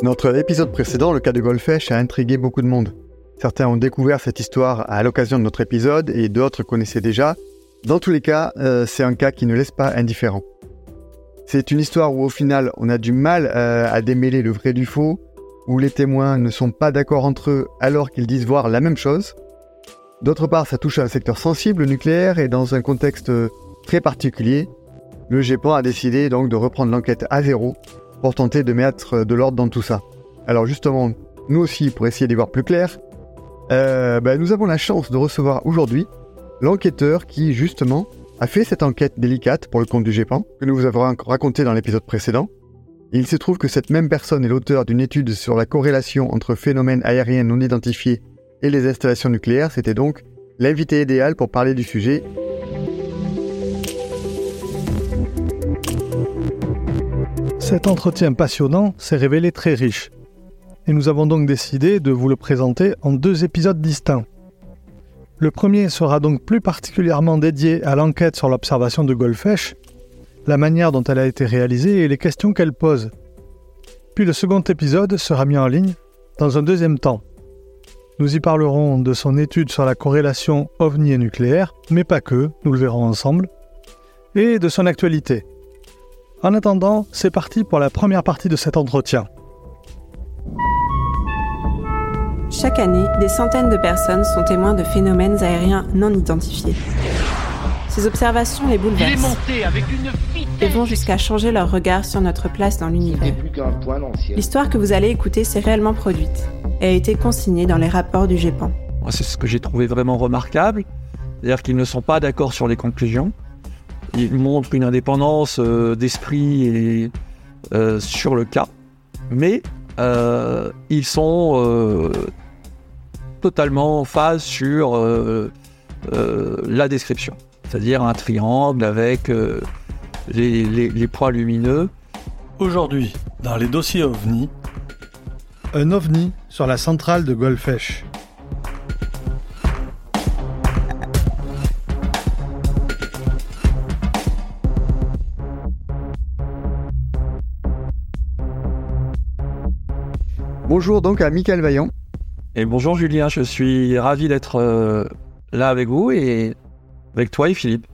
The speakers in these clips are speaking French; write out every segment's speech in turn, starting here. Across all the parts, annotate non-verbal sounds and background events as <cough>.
Notre épisode précédent, le cas de Goldfish, a intrigué beaucoup de monde. Certains ont découvert cette histoire à l'occasion de notre épisode et d'autres connaissaient déjà. Dans tous les cas, euh, c'est un cas qui ne laisse pas indifférent. C'est une histoire où au final on a du mal euh, à démêler le vrai du faux, où les témoins ne sont pas d'accord entre eux alors qu'ils disent voir la même chose. D'autre part, ça touche à un secteur sensible, nucléaire, et dans un contexte très particulier. Le GEPAN a décidé donc de reprendre l'enquête à zéro pour tenter de mettre de l'ordre dans tout ça. Alors justement, nous aussi, pour essayer d'y voir plus clair, euh, ben, nous avons la chance de recevoir aujourd'hui l'enquêteur qui, justement, a fait cette enquête délicate pour le compte du GEPAN, que nous vous avons raconté dans l'épisode précédent. il se trouve que cette même personne est l'auteur d'une étude sur la corrélation entre phénomènes aériens non identifiés et les installations nucléaires. C'était donc l'invité idéal pour parler du sujet. Cet entretien passionnant s'est révélé très riche. Et nous avons donc décidé de vous le présenter en deux épisodes distincts. Le premier sera donc plus particulièrement dédié à l'enquête sur l'observation de Goldfish, la manière dont elle a été réalisée et les questions qu'elle pose. Puis le second épisode sera mis en ligne dans un deuxième temps. Nous y parlerons de son étude sur la corrélation ovni et nucléaire, mais pas que, nous le verrons ensemble, et de son actualité. En attendant, c'est parti pour la première partie de cet entretien. Chaque année, des centaines de personnes sont témoins de phénomènes aériens non identifiés. Ces observations les bouleversent et vont jusqu'à changer leur regard sur notre place dans l'univers. L'histoire que vous allez écouter s'est réellement produite et a été consignée dans les rapports du GEPAN. C'est ce que j'ai trouvé vraiment remarquable, c'est-à-dire qu'ils ne sont pas d'accord sur les conclusions. Ils montrent une indépendance euh, d'esprit et, euh, sur le cas, mais euh, ils sont totalement en phase sur la description, c'est-à-dire un triangle avec les, les, points lumineux. Aujourd'hui, dans les dossiers OVNI, un OVNI sur la centrale de Golfech. Bonjour donc à Michael Vaillant. Et bonjour Julien, je suis ravi d'être euh, là avec vous et avec toi et Philippe.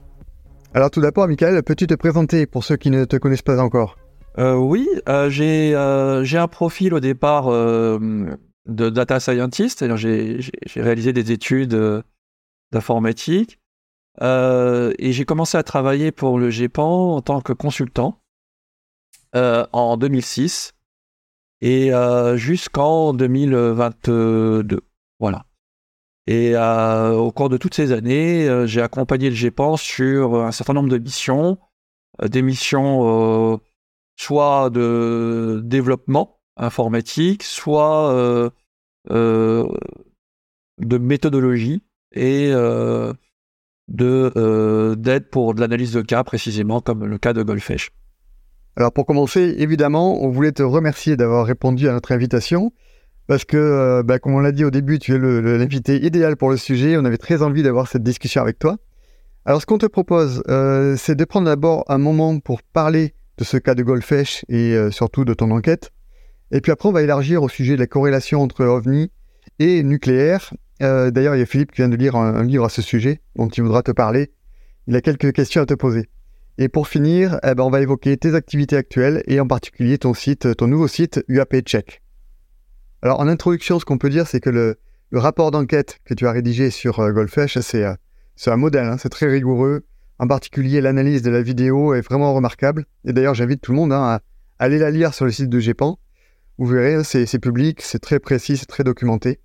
Alors tout d'abord Michael, peux-tu te présenter pour ceux qui ne te connaissent pas encore? Euh, Oui, euh, j'ai un profil au départ de data scientist, j'ai réalisé des études d'informatique et j'ai commencé à travailler pour le GEPAN en tant que consultant en 2006 et euh, jusqu'en 2022. Voilà. Et euh, au cours de toutes ces années, euh, j'ai accompagné le GEPAN sur un certain nombre de missions, des missions soit de développement informatique, soit de méthodologie et de d'aide pour de l'analyse de cas précisément comme le cas de Goldfish. Alors pour commencer, évidemment, on voulait te remercier d'avoir répondu à notre invitation, parce que, euh, bah, comme on l'a dit au début, tu es l'invité idéal pour le sujet, on avait très envie d'avoir cette discussion avec toi. Alors ce qu'on te propose, euh, c'est de prendre d'abord un moment pour parler de ce cas de Goldfish et euh, surtout de ton enquête, et puis après on va élargir au sujet de la corrélation entre OVNI et nucléaire. D'ailleurs, il y a Philippe qui vient de lire un livre à ce sujet, dont il voudra te parler. Il a quelques questions à te poser. Et pour finir, eh ben, on va évoquer tes activités actuelles et en particulier ton site, ton nouveau site UAP Check. Alors en introduction, ce qu'on peut dire, c'est que le, rapport d'enquête que tu as rédigé sur euh, Goldfish, euh, c'est un modèle, hein, c'est très rigoureux. En particulier, l'analyse de la vidéo est vraiment remarquable. Et d'ailleurs, j'invite tout le monde hein, à aller la lire sur le site de GEPAN. Vous verrez, c'est public, c'est très précis, c'est très documenté.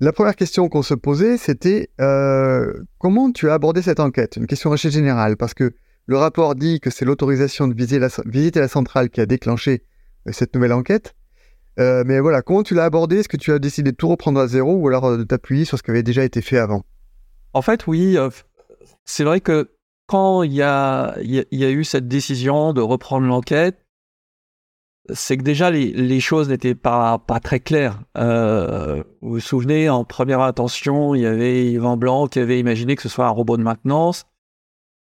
La première question qu'on se posait, c'était euh, comment tu as abordé cette enquête? Une question assez générale, parce que le rapport dit que c'est l'autorisation de visiter la, centrale qui a déclenché euh, cette nouvelle enquête. Euh, mais voilà, comment tu l'as abordé? Est-ce que tu as décidé de tout reprendre à zéro ou alors euh, de t'appuyer sur ce qui avait déjà été fait avant? En fait, oui. c'est vrai que quand il y a, eu cette décision de reprendre l'enquête, c'est que déjà les, choses n'étaient pas, pas très claires. vous vous souvenez, en première intention, il y avait Yvan Blanc qui avait imaginé que ce soit un robot de maintenance.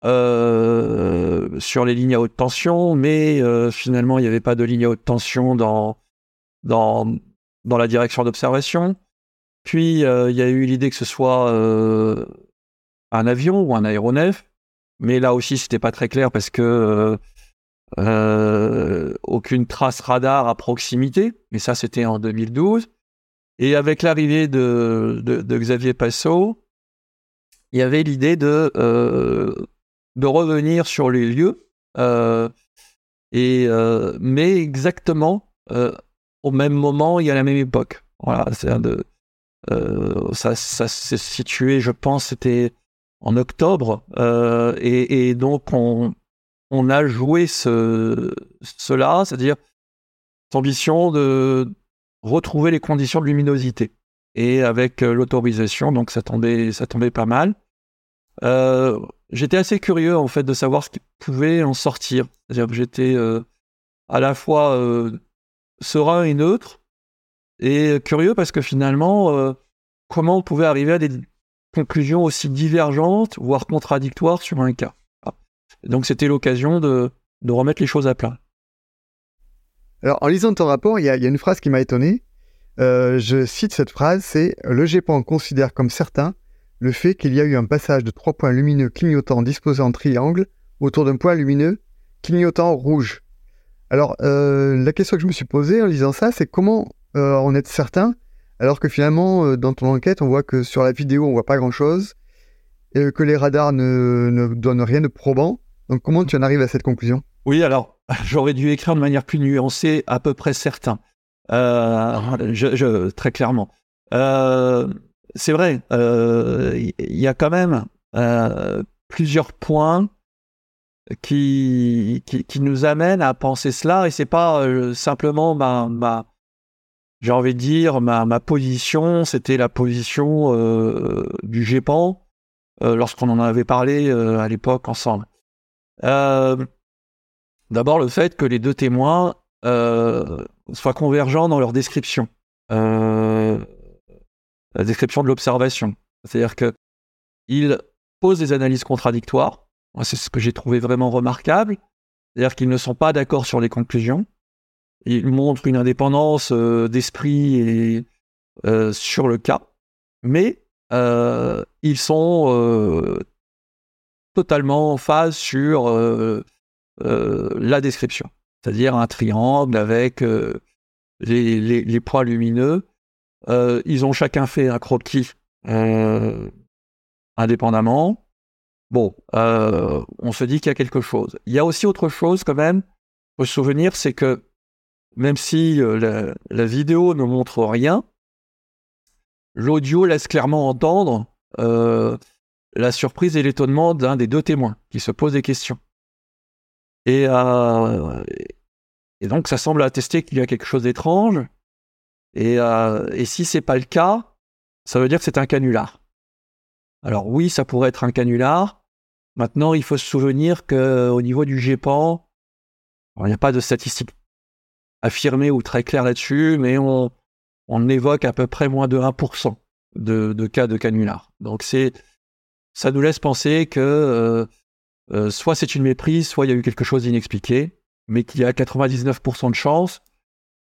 Euh, sur les lignes à haute tension, mais euh, finalement il n'y avait pas de ligne à haute tension dans dans, dans la direction d'observation. Puis il y a eu l'idée que ce soit un avion ou un aéronef, mais là aussi c'était pas très clair parce que aucune trace radar à proximité, mais ça c'était en 2012. Et avec l'arrivée de, Xavier Passot, il y avait l'idée de, euh, de revenir sur les lieux, euh, et, euh, mais exactement au même moment et à la même époque. Voilà, ça, ça s'est situé, je pense, c'était en octobre, et, donc on, on a joué ce, cela, c'est-à-dire cette ambition de retrouver les conditions de luminosité. Et avec euh, l'autorisation, donc ça tombait, ça tombait pas mal. Euh, j'étais assez curieux en fait de savoir ce qui pouvait en sortir. J'étais euh, à la fois serein et neutre, et curieux parce que finalement, comment on pouvait arriver à des conclusions aussi divergentes, voire contradictoires sur un cas. Donc c'était l'occasion de, remettre les choses à plat. Alors, en lisant ton rapport, il y, a une phrase qui m'a étonné. Euh, je cite cette phrase, c'est Le GEPAN considère comme certain le fait qu'il y a eu un passage de trois points lumineux clignotants disposés en triangle autour d'un point lumineux clignotant rouge. Alors, euh, la question que je me suis posée en lisant ça, c'est comment euh, en être certain, alors que finalement, dans ton enquête, on voit que sur la vidéo, on voit pas grand-chose, et que les radars ne, ne donnent rien de probant. Donc, comment tu en arrives à cette conclusion? Oui, alors, <laughs> j'aurais dû écrire de manière plus nuancée, à peu près certain. Euh, je, très clairement. Euh, c'est vrai, il euh, y, a quand même plusieurs points qui, qui, nous amènent à penser cela, et c'est pas simplement ma, ma j'ai envie de dire, ma, ma position, c'était la position du GEPAN lorsqu'on en avait parlé à l'époque ensemble. D'abord, le fait que les deux témoins euh, soient convergents dans leur description, euh, la description de l'observation. C'est-à-dire qu'ils posent des analyses contradictoires. C'est ce que j'ai trouvé vraiment remarquable. C'est-à-dire qu'ils ne sont pas d'accord sur les conclusions. Ils montrent une indépendance euh, d'esprit et sur le cas, mais ils sont totalement en phase sur euh, la description, c'est-à-dire un triangle avec euh, les, points lumineux. Euh, ils ont chacun fait un croquis indépendamment. Bon, on se dit qu'il y a quelque chose. Il y a aussi autre chose quand même. Faut se souvenir, c'est que même si la, la, vidéo ne montre rien, l'audio laisse clairement entendre la surprise et l'étonnement d'un des deux témoins qui se pose des questions. Euh, et donc, ça semble attester qu'il y a quelque chose d'étrange. Et, euh, et si c'est pas le cas, ça veut dire que c'est un canular. Alors oui, ça pourrait être un canular. Maintenant, il faut se souvenir qu'au niveau du GEPAN, il n'y a pas de statistiques affirmées ou très claires là-dessus, mais on, on évoque à peu près moins de 1% de, de cas de canular. Donc c'est, ça nous laisse penser que euh, euh, soit c'est une méprise, soit il y a eu quelque chose d'inexpliqué, mais qu'il y a 99% de chances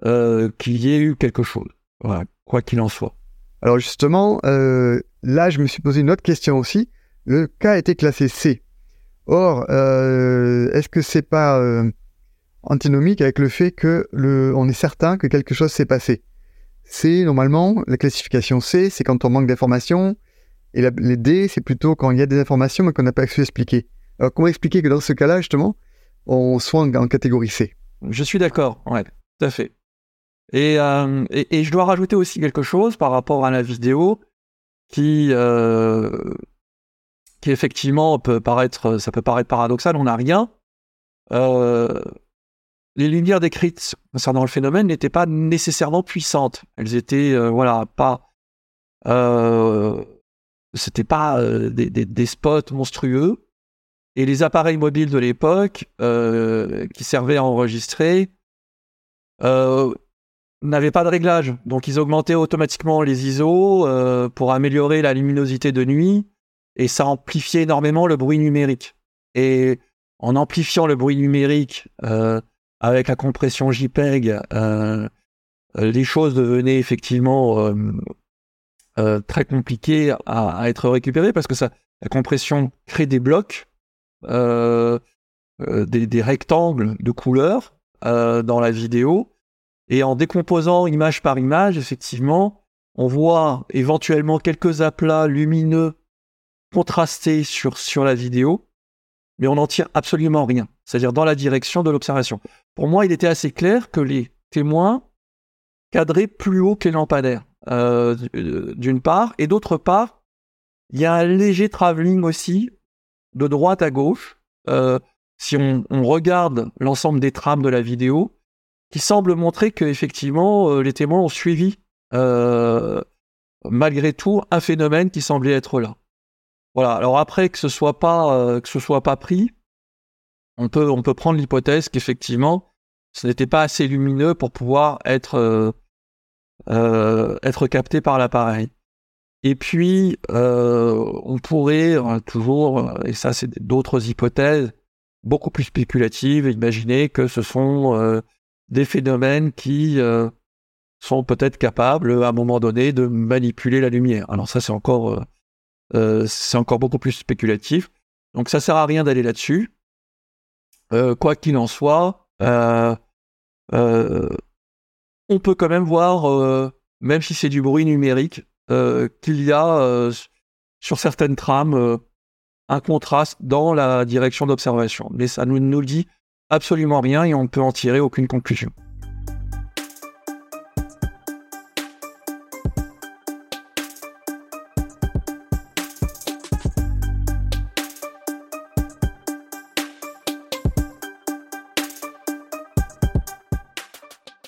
euh, qu'il y ait eu quelque chose. Voilà, quoi qu'il en soit. Alors justement, euh, là, je me suis posé une autre question aussi. Le cas a été classé C. Or, est-ce que c'est pas antinomique avec le fait que le, on est certain que quelque chose s'est passé? C, normalement, la classification C, c'est quand on manque d'informations, et les D, c'est plutôt quand il y a des informations mais qu'on n'a pas su expliquer. Alors, comment expliquer que dans ce cas-là, justement, on soit en, catégorie C? Je suis d'accord, ouais, tout à fait. Euh, et, et, je dois rajouter aussi quelque chose par rapport à la vidéo qui, euh, qui effectivement peut paraître, ça peut paraître paradoxal, on n'a rien. Euh, les lumières décrites concernant le phénomène n'étaient pas nécessairement puissantes. Elles étaient, voilà, pas, c'était pas des, spots monstrueux. Et les appareils mobiles de l'époque, qui servaient à enregistrer, n'avaient pas de réglage. Donc ils augmentaient automatiquement les ISO euh, pour améliorer la luminosité de nuit, et ça amplifiait énormément le bruit numérique. Et en amplifiant le bruit numérique avec la compression JPEG les choses devenaient effectivement très compliquées à, à, être récupérées parce que ça, la compression crée des blocs, des, des, rectangles de couleurs dans la vidéo. Et en décomposant image par image, effectivement, on voit éventuellement quelques aplats lumineux contrastés sur, sur la vidéo, mais on n'en tire absolument rien, c'est-à-dire dans la direction de l'observation. Pour moi, il était assez clair que les témoins cadraient plus haut que les lampadaires, euh, d'une part, et d'autre part, il y a un léger travelling aussi de droite à gauche. Euh, si on, regarde l'ensemble des trames de la vidéo, qui semble montrer que effectivement euh, les témoins ont suivi malgré tout un phénomène qui semblait être là. Voilà. Alors après que ce soit pas euh, que ce soit pas pris, on peut on peut prendre l'hypothèse qu'effectivement ce n'était pas assez lumineux pour pouvoir être euh, euh, être capté par l'appareil. Et puis on pourrait toujours, et ça c'est d'autres hypothèses beaucoup plus spéculatives, imaginer que ce sont des phénomènes qui sont peut-être capables à un moment donné de manipuler la lumière. Alors ça c'est encore euh, encore beaucoup plus spéculatif. Donc ça sert à rien d'aller là-dessus. Euh, quoi qu'il en soit, euh, on peut quand même voir, même si c'est du bruit numérique, qu'il y a sur certaines trames un contraste dans la direction d'observation. Mais ça ne nous dit absolument rien et on ne peut en tirer aucune conclusion.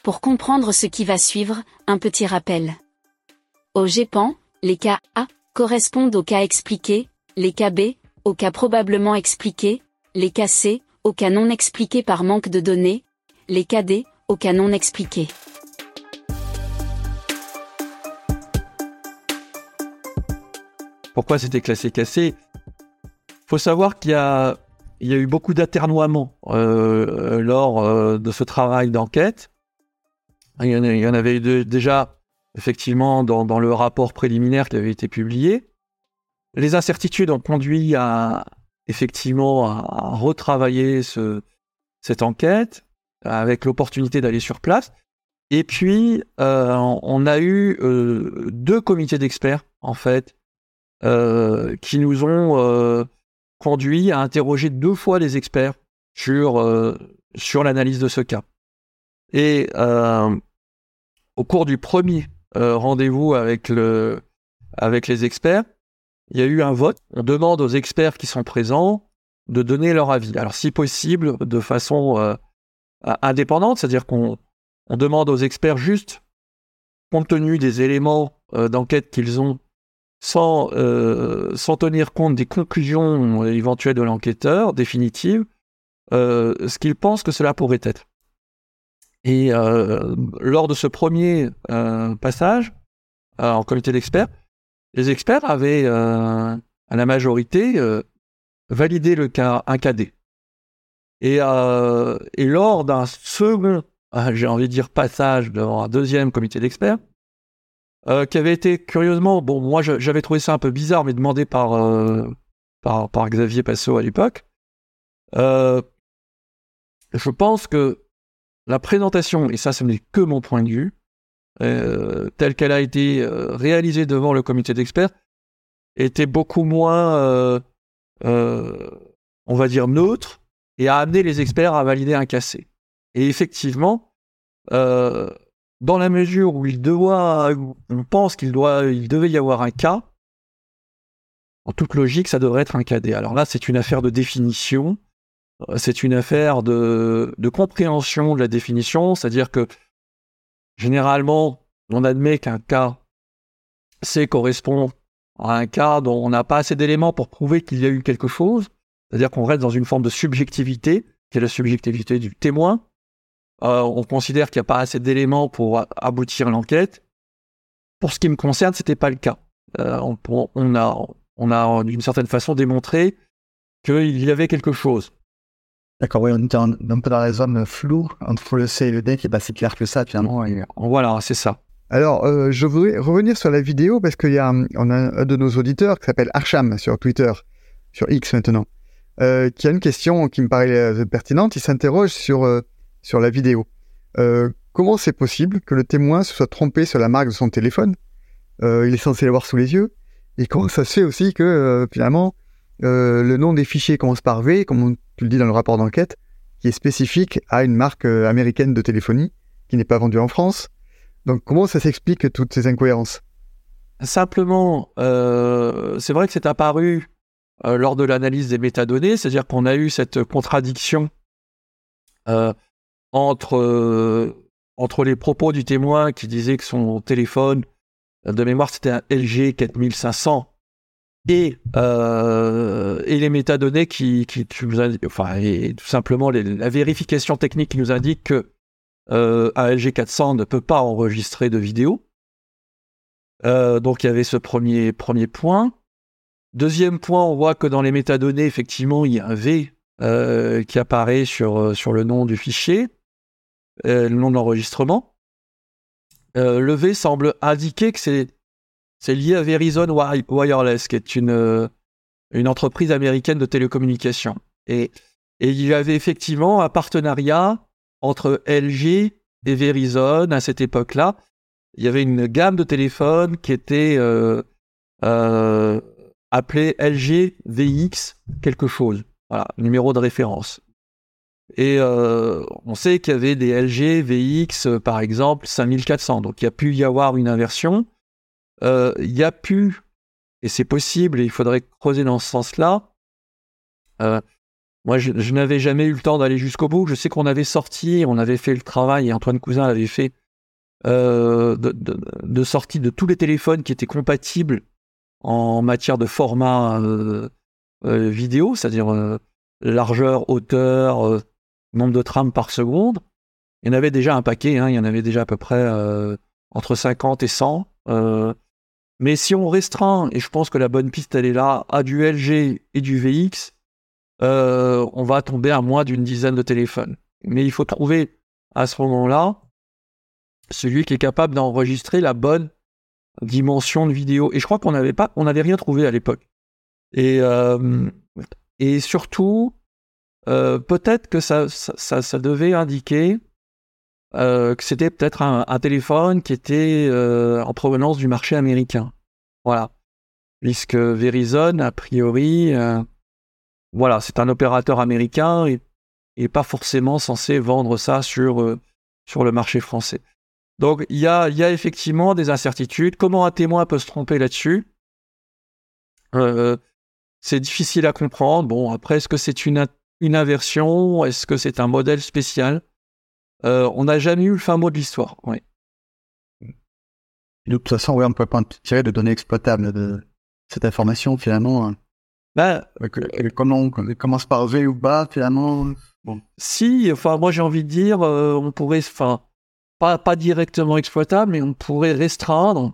Pour comprendre ce qui va suivre, un petit rappel. Au GEPAN, les cas A correspondent aux cas expliqués, les cas B, aux cas probablement expliqués, les cas C, aux cas non expliqués par manque de données, les cas D, aux cas non expliqués. Pourquoi c'était classé cassé? Faut savoir qu'il y a, il eu beaucoup d'aternoiements euh, lors euh, de ce travail d'enquête. Il y en, avait déjà, effectivement, dans, le rapport préliminaire qui avait été publié. Les incertitudes ont conduit à, effectivement, à, retravailler cette enquête avec l'opportunité d'aller sur place. Et puis, euh, on a eu euh, deux comités d'experts, en fait, euh, qui nous ont conduit à interroger deux fois les experts sur, sur l'analyse de ce cas. Et au cours du premier rendez-vous avec, le, avec les experts, il y a eu un vote. On demande aux experts qui sont présents de donner leur avis. Alors, si possible, de façon euh, indépendante, c'est-à-dire qu'on on demande aux experts juste, compte tenu des éléments euh, d'enquête qu'ils ont, sans, sans tenir compte des conclusions éventuelles de l'enquêteur définitives, ce qu'ils pensent que cela pourrait être. Et euh, lors de ce premier euh, passage euh, en comité d'experts, les experts avaient à la majorité validé le cas un KD. Et, et lors d'un second, j'ai envie de dire passage devant un deuxième comité d'experts, qui avait été curieusement, bon, moi j'avais trouvé ça un peu bizarre, mais demandé par, par, par, Xavier Passot à l'époque. je pense que la présentation, et ça ce n'est que mon point de vue, euh, telle qu'elle a été euh, réalisée devant le comité d'experts, était beaucoup moins, euh, on va dire, neutre et a amené les experts à valider un cassé. Et effectivement, dans la mesure où il doit, on pense qu'il doit, il devait y avoir un cas, en toute logique, ça devrait être un KD. Alors là, c'est une affaire de définition. C'est une affaire de, compréhension de la définition, c'est-à-dire que généralement, on admet qu'un cas C correspond à un cas dont on n'a pas assez d'éléments pour prouver qu'il y a eu quelque chose, c'est-à-dire qu'on reste dans une forme de subjectivité, qui est la subjectivité du témoin. Euh, on considère qu'il n'y a pas assez d'éléments pour aboutir l'enquête. Pour ce qui me concerne, ce n'était pas le cas. Euh, on, a, on a d'une certaine façon démontré qu'il y avait quelque chose. D'accord, oui, on est un, peu dans la zone floue entre le C et le D qui n'est pas si clair que ça finalement. Voilà, c'est ça. Alors, euh, je voudrais revenir sur la vidéo parce qu'il y a, on a un de nos auditeurs qui s'appelle Archam sur Twitter, sur X maintenant, euh, qui a une question qui me paraît euh, pertinente. Il s'interroge sur, sur la vidéo. comment c'est possible que le témoin se soit trompé sur la marque de son téléphone? Il est censé l'avoir sous les yeux. Et comment ça se fait aussi que finalement le nom des fichiers commence par V, comme tu le dis dans le rapport d'enquête, qui est spécifique à une marque américaine de téléphonie qui n'est pas vendue en France. Donc comment ça s'explique toutes ces incohérences? Simplement, euh, c'est vrai que c'est apparu euh, lors de l'analyse des métadonnées, c'est-à-dire qu'on a eu cette contradiction euh, entre, entre les propos du témoin qui disait que son téléphone, de mémoire c'était un LG 4500, et, et les métadonnées qui, nous indiquent, enfin, tout simplement la vérification technique qui nous indique que euh, un LG400 ne peut pas enregistrer de vidéo. Euh, donc il y avait ce premier, premier point. Deuxième point, on voit que dans les métadonnées, effectivement, il y a un V euh, qui apparaît sur, sur le nom du fichier, le nom de l'enregistrement. le V semble indiquer que c'est, c'est lié à Verizon Wireless, qui est une, une entreprise américaine de télécommunications. Et, et il y avait effectivement un partenariat entre LG et Verizon à cette époque-là. Il y avait une gamme de téléphones qui était euh, euh, appelée LG VX quelque chose. Voilà, numéro de référence. Et euh, on sait qu'il y avait des LG VX, par exemple, 5400. Donc il y a pu y avoir une inversion. Il y a pu, et c'est possible, et il faudrait creuser dans ce sens-là, moi, je, n'avais jamais eu le temps d'aller jusqu'au bout. Je sais qu'on avait sorti, on avait fait le travail, et Antoine Cousin avait fait euh, de, sortie de tous les téléphones qui étaient compatibles en matière de format euh, euh, vidéo, c'est-à-dire largeur, hauteur, nombre de trames par seconde. Il y en avait déjà un paquet, hein, il y en avait déjà à peu près entre 50 et 100. Mais si on restreint, et je pense que la bonne piste elle est là, à du LG et du VX, euh, on va tomber à moins d'une dizaine de téléphones. Mais il faut trouver à ce moment-là celui qui est capable d'enregistrer la bonne dimension de vidéo. Et je crois qu'on n'avait pas, on n'avait rien trouvé à l'époque. Et, euh, surtout, euh, peut-être que ça, devait indiquer que c'était peut-être un, téléphone qui était en provenance du marché américain. Voilà. Puisque Verizon, a priori, voilà, c'est un opérateur américain et, pas forcément censé vendre ça sur, euh, sur le marché français. Donc il y a, y a, effectivement des incertitudes. Comment un témoin peut se tromper là-dessus? Euh, C'est difficile à comprendre. Bon, après, est-ce que c'est une, une inversion? Est-ce que c'est un modèle spécial? euh, On n'a jamais eu le fin mot de l'histoire. Oui. De toute façon, oui, on ne peut pas tirer de données exploitables de cette information finalement. Hein. Ben, comment on commence par V ou bas finalement bon. Si, enfin moi j'ai envie de dire, euh, on pourrait, enfin pas, pas directement exploitable, mais on pourrait restreindre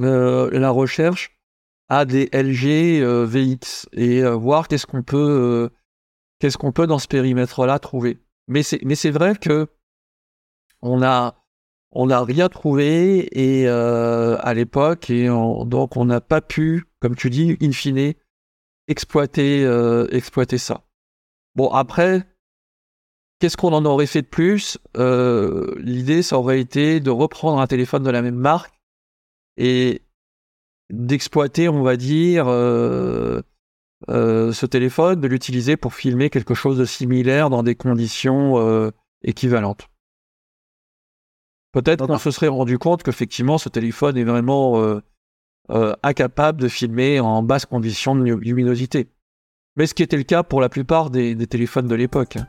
euh, la recherche à des LG euh, VX et voir qu'est-ce qu'on peut, qu'est-ce qu'on peut dans ce périmètre-là trouver. Mais c'est, mais c'est vrai que on a, on n'a rien trouvé et à l'époque et donc on n'a pas pu, comme tu dis, in fine exploiter, euh, exploiter ça. Bon, après, qu'est-ce qu'on en aurait fait de plus? Euh, L'idée, ça aurait été de reprendre un téléphone de la même marque et d'exploiter, on va dire, euh, ce téléphone, de l'utiliser pour filmer quelque chose de similaire dans des conditions équivalentes. Peut-être qu'on se serait rendu compte qu'effectivement, ce téléphone est vraiment euh, incapable de filmer en basse condition de luminosité. Mais ce qui était le cas pour la plupart des, téléphones de l'époque. Hein.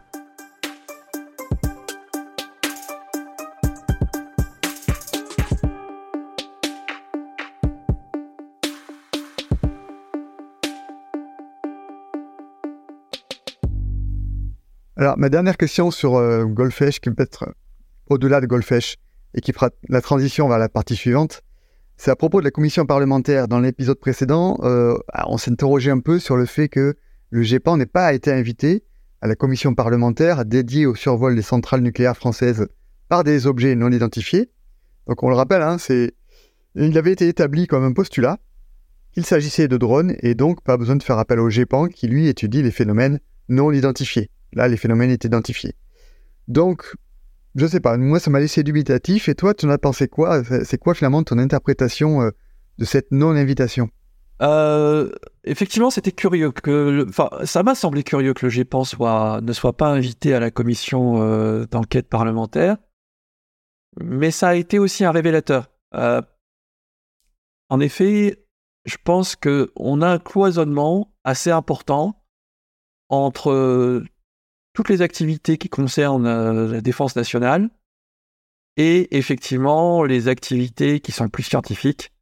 Alors, ma dernière question sur euh, qui peut être au-delà de Golfesh et qui fera la transition vers la partie suivante. C'est à propos de la commission parlementaire. Dans l'épisode précédent, euh, on s'interrogeait un peu sur le fait que le GEPAN n'ait pas été invité à la commission parlementaire dédiée au survol des centrales nucléaires françaises par des objets non identifiés. Donc on le rappelle, hein, c'est... il avait été établi comme un postulat qu'il s'agissait de drones et donc pas besoin de faire appel au GEPAN qui lui étudie les phénomènes non identifiés. Là, les phénomènes étaient identifiés. Donc, je sais pas, moi ça m'a laissé dubitatif. Et toi tu en as pensé quoi? C'est quoi finalement ton interprétation euh, de cette non-invitation? Euh, effectivement, c'était curieux que, enfin, ça m'a semblé curieux que le GEPAN soit, ne soit pas invité à la commission euh, d'enquête parlementaire, mais ça a été aussi un révélateur. en effet, je pense que on a un cloisonnement assez important entre toutes les activités qui concernent euh, la défense nationale et effectivement les activités qui sont plus scientifiques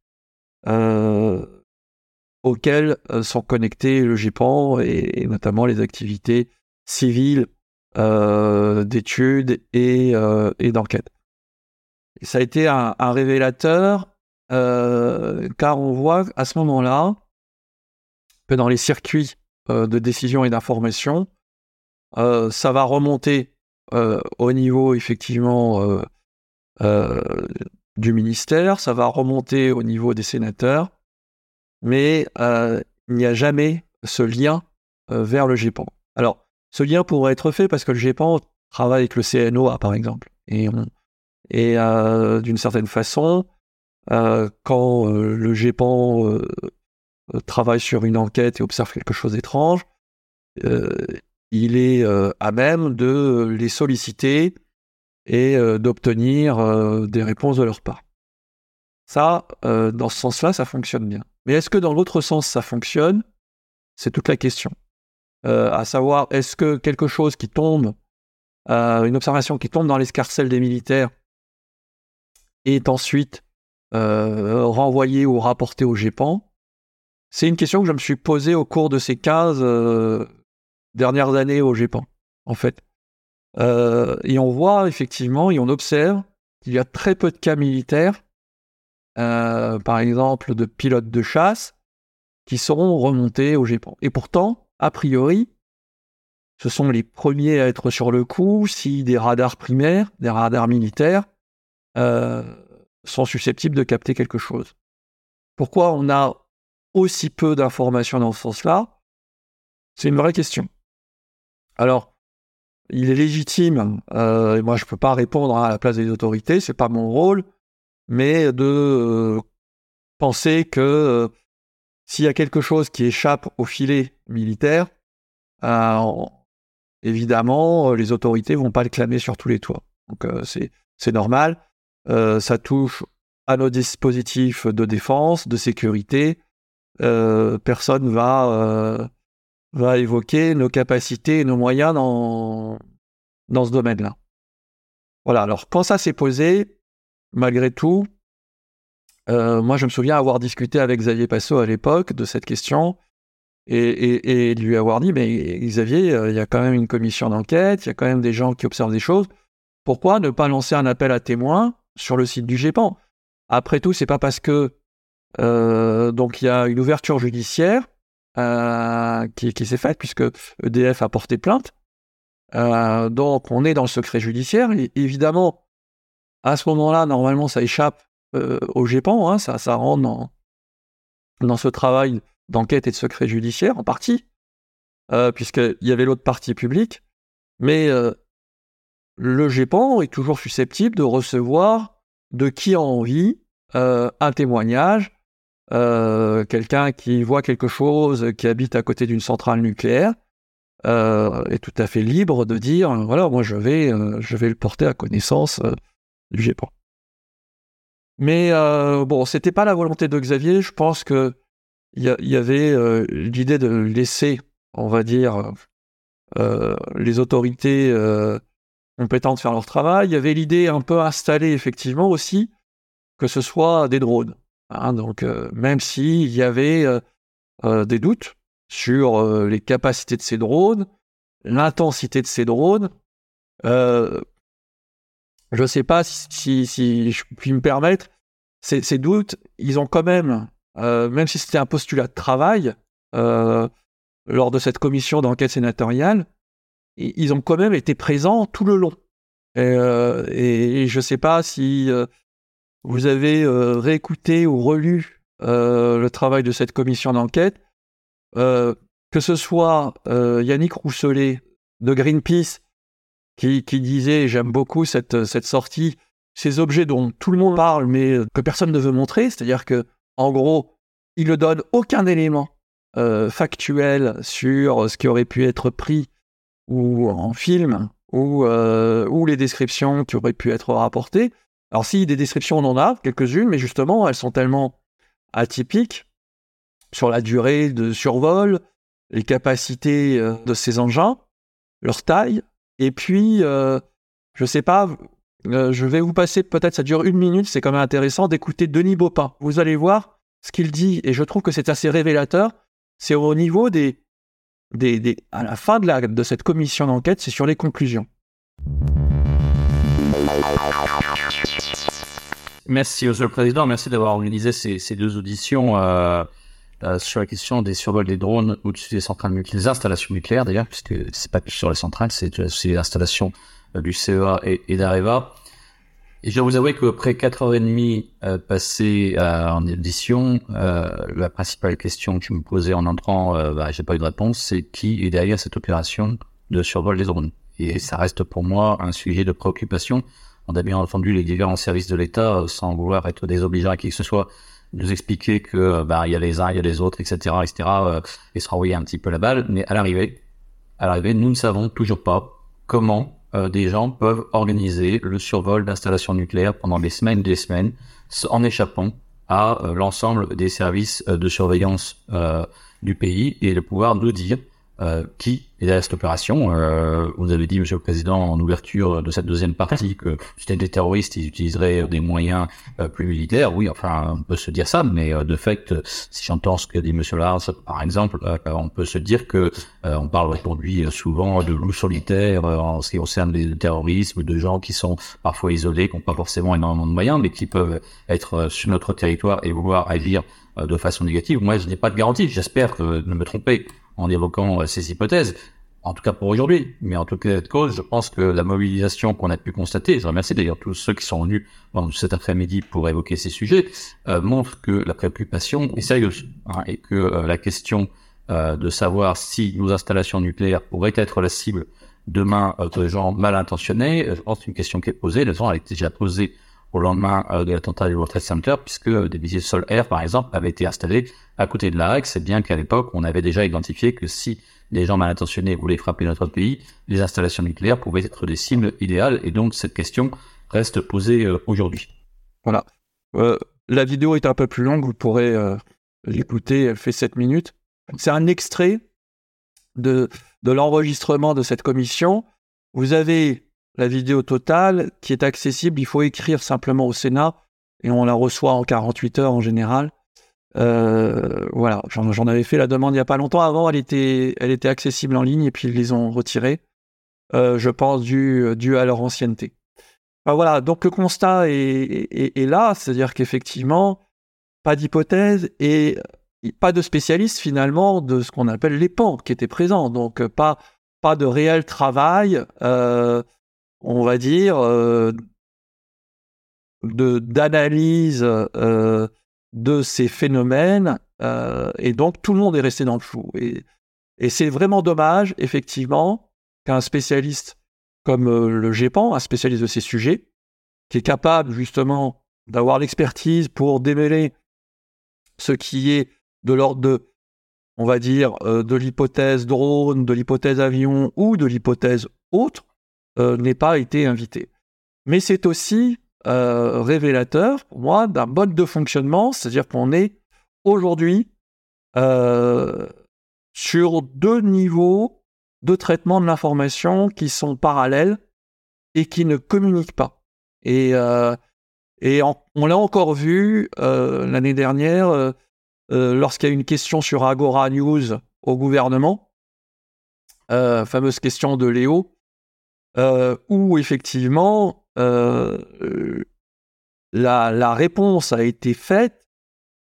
euh, auxquelles euh, sont connectés le GEPAN et, notamment les activités civiles d'études et, d'enquête. Ça a été un, un révélateur car on voit à ce moment-là que dans les circuits de décision et d'information, euh, ça va remonter euh, au niveau effectivement euh, du ministère, ça va remonter au niveau des sénateurs, mais il n'y a jamais ce lien vers le GEPAN. Alors, ce lien pourrait être fait parce que le GEPAN travaille avec le CNOA, par exemple. Et, d'une certaine façon, quand le GEPAN travaille sur une enquête et observe quelque chose d'étrange, il est euh, à même de les solliciter et euh, d'obtenir euh, des réponses de leur part. Ça, dans ce sens-là, ça fonctionne bien. Mais est-ce que dans l'autre sens, ça fonctionne? C'est toute la question. à savoir, est-ce que quelque chose qui tombe, une observation qui tombe dans l'escarcelle des militaires, est ensuite renvoyée ou rapportée au GEPAN? C'est une question que je me suis posée au cours de ces 15 dernières années au GEPAN, en fait. Euh, et on voit effectivement, et on observe qu'il y a très peu de cas militaires, euh, par exemple de pilotes de chasse, qui seront remontés au GEPAN. Et pourtant, a priori, ce sont les premiers à être sur le coup si des radars primaires, des radars militaires, euh, sont susceptibles de capter quelque chose. Pourquoi on a aussi peu d'informations dans ce sens-là? C'est une vraie question. Alors, il est légitime, euh, et moi je ne peux pas répondre à la place des autorités, c'est pas mon rôle, mais de euh, penser que euh, s'il y a quelque chose qui échappe au filet militaire, évidemment, les autorités vont pas le clamer sur tous les toits. Donc c'est normal. ça touche à nos dispositifs de défense, de sécurité. personne va va évoquer nos capacités et nos moyens dans, dans ce domaine-là. Voilà, alors quand ça s'est posé, malgré tout, euh, moi je me souviens avoir discuté avec Xavier Passot à l'époque de cette question et, lui avoir dit, mais Xavier, euh, il y a quand même une commission d'enquête, il y a quand même des gens qui observent des choses, pourquoi ne pas lancer un appel à témoins sur le site du GEPAN Après tout, c'est pas parce que euh, donc il y a une ouverture judiciaire euh, qui, s'est faite puisque EDF a porté plainte. Euh, donc on est dans le secret judiciaire. Et évidemment, à ce moment-là, normalement, ça échappe euh, au GEPAN, hein, ça, ça rentre dans, dans ce travail d'enquête et de secret judiciaire en partie, puisqu'il y avait l'autre partie publique. Mais le GEPAN est toujours susceptible de recevoir de qui a envie un témoignage euh, quelqu'un qui voit quelque chose, qui habite à côté d'une centrale nucléaire, euh, est tout à fait libre de dire voilà, moi je vais, euh, je vais le porter à connaissance du GEPAN. Mais bon, c'était pas la volonté de Xavier. Je pense que il y, avait l'idée de laisser, on va dire, les autorités compétentes faire leur travail. Il y avait l'idée un peu installée effectivement aussi que ce soit des drones. Hein, donc, euh, même s'il y avait euh, euh, des doutes sur les capacités de ces drones, l'intensité de ces drones, je ne sais pas si, je puis me permettre, ces, ces, doutes, ils ont quand même, même si c'était un postulat de travail, lors de cette commission d'enquête sénatoriale, ils ont quand même été présents tout le long. Et, je ne sais pas si vous avez réécouté ou relu le travail de cette commission d'enquête, que ce soit Yannick Rousselet de Greenpeace qui, disait, j'aime beaucoup cette, sortie, ces objets dont tout le monde parle mais que personne ne veut montrer, c'est-à-dire que en gros, il ne donne aucun élément euh, factuel sur ce qui aurait pu être pris ou en film euh, ou les descriptions qui auraient pu être rapportées. Alors si des descriptions on en a quelques-unes, mais justement elles sont tellement atypiques sur la durée de survol, les capacités euh, de ces engins, leur taille, et puis je sais pas, je vais vous passer peut-être ça dure une minute, c'est quand même intéressant d'écouter Denis Baupin. Vous allez voir ce qu'il dit, et je trouve que c'est assez révélateur, c'est au niveau des, des, des, à la fin de, la, de cette commission d'enquête, c'est sur les conclusions. Merci, Monsieur le Président. Merci d'avoir organisé ces, deux auditions euh, euh, sur la question des survols des drones au-dessus des centrales nucléaires, des installations nucléaires d'ailleurs, puisque c'est pas que sur les centrales, c'est les installations euh, du CEA et, d'Areva. Et je dois vous avouer qu'après 4h30 euh, passées euh, en édition, euh, la principale question que je me posais en entrant, euh, bah, j'ai pas eu de réponse, c'est qui est derrière cette opération de survol des drones? Et ça reste pour moi un sujet de préoccupation. On a bien entendu les différents services de l'État, euh, sans vouloir être désobligeant à qui que ce soit, nous expliquer que bah, il y a les uns, il y a les autres, etc., etc., euh, et se renvoyer un petit peu la balle. Mais à l'arrivée, à l'arrivée, nous ne savons toujours pas comment euh, des gens peuvent organiser le survol d'installations nucléaires pendant des semaines des semaines en échappant à euh, l'ensemble des services euh, de surveillance du pays et de pouvoir nous dire qui et derrière cette opération, euh, vous avez dit, Monsieur le Président, en ouverture de cette deuxième partie, que c'était des terroristes, ils utiliseraient des moyens euh, plus militaires. Oui, enfin, on peut se dire ça, mais euh, de fait, si j'entends ce que dit Monsieur Lars, par exemple, euh, on peut se dire que on parle aujourd'hui souvent de loups solitaires en ce qui concerne les terrorismes, de gens qui sont parfois isolés, qui n'ont pas forcément énormément de moyens, mais qui peuvent être sur notre territoire et vouloir agir de façon négative. Moi, je n'ai pas de garantie. J'espère ne me tromper en évoquant euh, ces hypothèses. En tout cas pour aujourd'hui, mais en tout cas de cause, je pense que la mobilisation qu'on a pu constater, je remercie d'ailleurs tous ceux qui sont venus cet après-midi pour évoquer ces sujets, euh, montre que la préoccupation est sérieuse hein, et que euh, la question de savoir si nos installations nucléaires pourraient être la cible demain de gens mal intentionnés, je pense c'est une question qui est posée. La elle été déjà posée au lendemain de l'attentat du World Trade Center, puisque des missiles sol-air, par exemple, avaient été installés à côté de l'AREC, c'est bien qu'à l'époque, on avait déjà identifié que si les gens mal intentionnés voulaient frapper notre pays, les installations nucléaires pouvaient être des cibles idéales, et donc cette question reste posée euh, aujourd'hui. Voilà. Euh, la vidéo est un peu plus longue, vous pourrez euh, l'écouter, elle fait 7 minutes. C'est un extrait de, de l'enregistrement de cette commission. Vous avez la vidéo totale qui est accessible, il faut écrire simplement au Sénat, et on la reçoit en 48 heures en général. Euh, voilà, j'en avais fait la demande il n'y a pas longtemps. Avant, elle était, elle était accessible en ligne et puis ils les ont retirés. Euh, je pense dû, dû à leur ancienneté. voilà, donc le constat est, est, là, c'est-à-dire qu'effectivement, pas d'hypothèse et pas de spécialiste finalement de ce qu'on appelle les pans qui étaient présents. Donc pas, pas de réel travail, euh, on va dire, euh, de d'analyse euh, de ces phénomènes, euh, et donc tout le monde est resté dans le flou. Et, c'est vraiment dommage, effectivement, qu'un spécialiste comme le GEPAN, un spécialiste de ces sujets, qui est capable justement d'avoir l'expertise pour démêler ce qui est de l'ordre de, on va dire, de l'hypothèse drone, de l'hypothèse avion ou de l'hypothèse autre, n'ait pas été invité. Mais c'est aussi euh, révélateur pour moi d'un mode de fonctionnement, c'est-à-dire qu'on est aujourd'hui euh, sur deux niveaux de traitement de l'information qui sont parallèles et qui ne communiquent pas. Et, euh, et on l'a encore vu l'année dernière lorsqu'il y a eu une question sur Agora News au gouvernement, fameuse question de Léo, où effectivement euh, la, réponse a été faite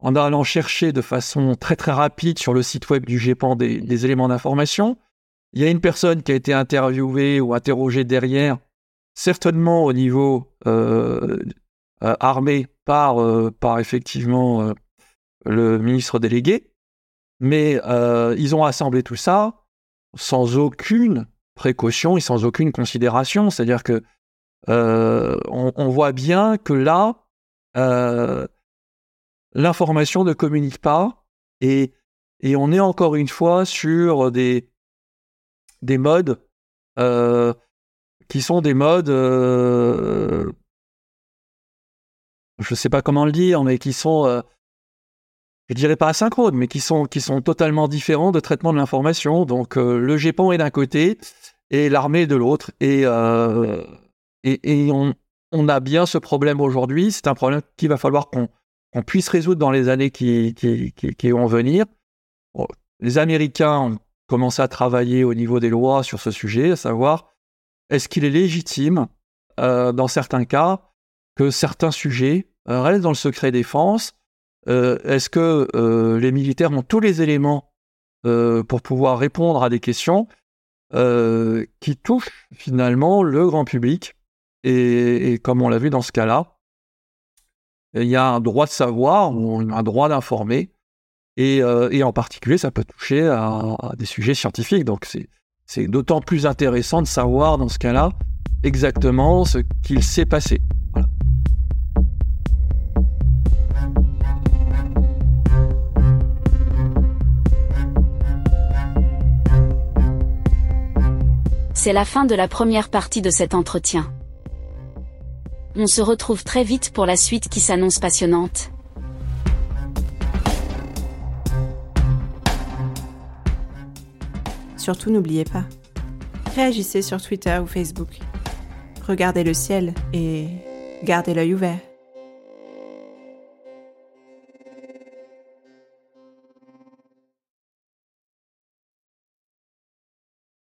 en allant chercher de façon très très rapide sur le site web du GEPAN des, éléments d'information. il y a une personne qui a été interviewée ou interrogée derrière, certainement au niveau euh, euh, armé par, par effectivement le ministre délégué, mais ils ont assemblé tout ça sans aucune précaution et sans aucune considération. C'est-à-dire que on, voit bien que là, l'information ne communique pas et, et on est encore une fois sur des, des modes euh, qui sont des modes, euh, je ne sais pas comment le dire, mais qui sont, euh, je dirais pas asynchrones, mais qui sont, qui sont totalement différents de traitement de l'information. Donc le GEPAN est d'un côté et l'armée de l'autre. Et, et, et on, a bien ce problème aujourd'hui. C'est un problème qu'il va falloir qu'on qu'on puisse résoudre dans les années qui, qui, vont venir. les Américains ont commencé à travailler au niveau des lois sur ce sujet, à savoir est-ce qu'il est légitime, euh, dans certains cas, que certains sujets euh, restent dans le secret défense euh, Est-ce que les militaires ont tous les éléments pour pouvoir répondre à des questions qui touchent finalement le grand public? Et comme on l'a vu dans ce cas-là, il y a un droit de savoir ou un droit d'informer. Et, euh, et, en particulier, ça peut toucher à, des sujets scientifiques. Donc c'est d'autant plus intéressant de savoir dans ce cas-là exactement ce qu'il s'est passé. C'est la fin de la première partie de cet entretien. On se retrouve très vite pour la suite qui s'annonce passionnante. Surtout n'oubliez pas, réagissez sur Twitter ou Facebook. Regardez le ciel et gardez l'œil ouvert.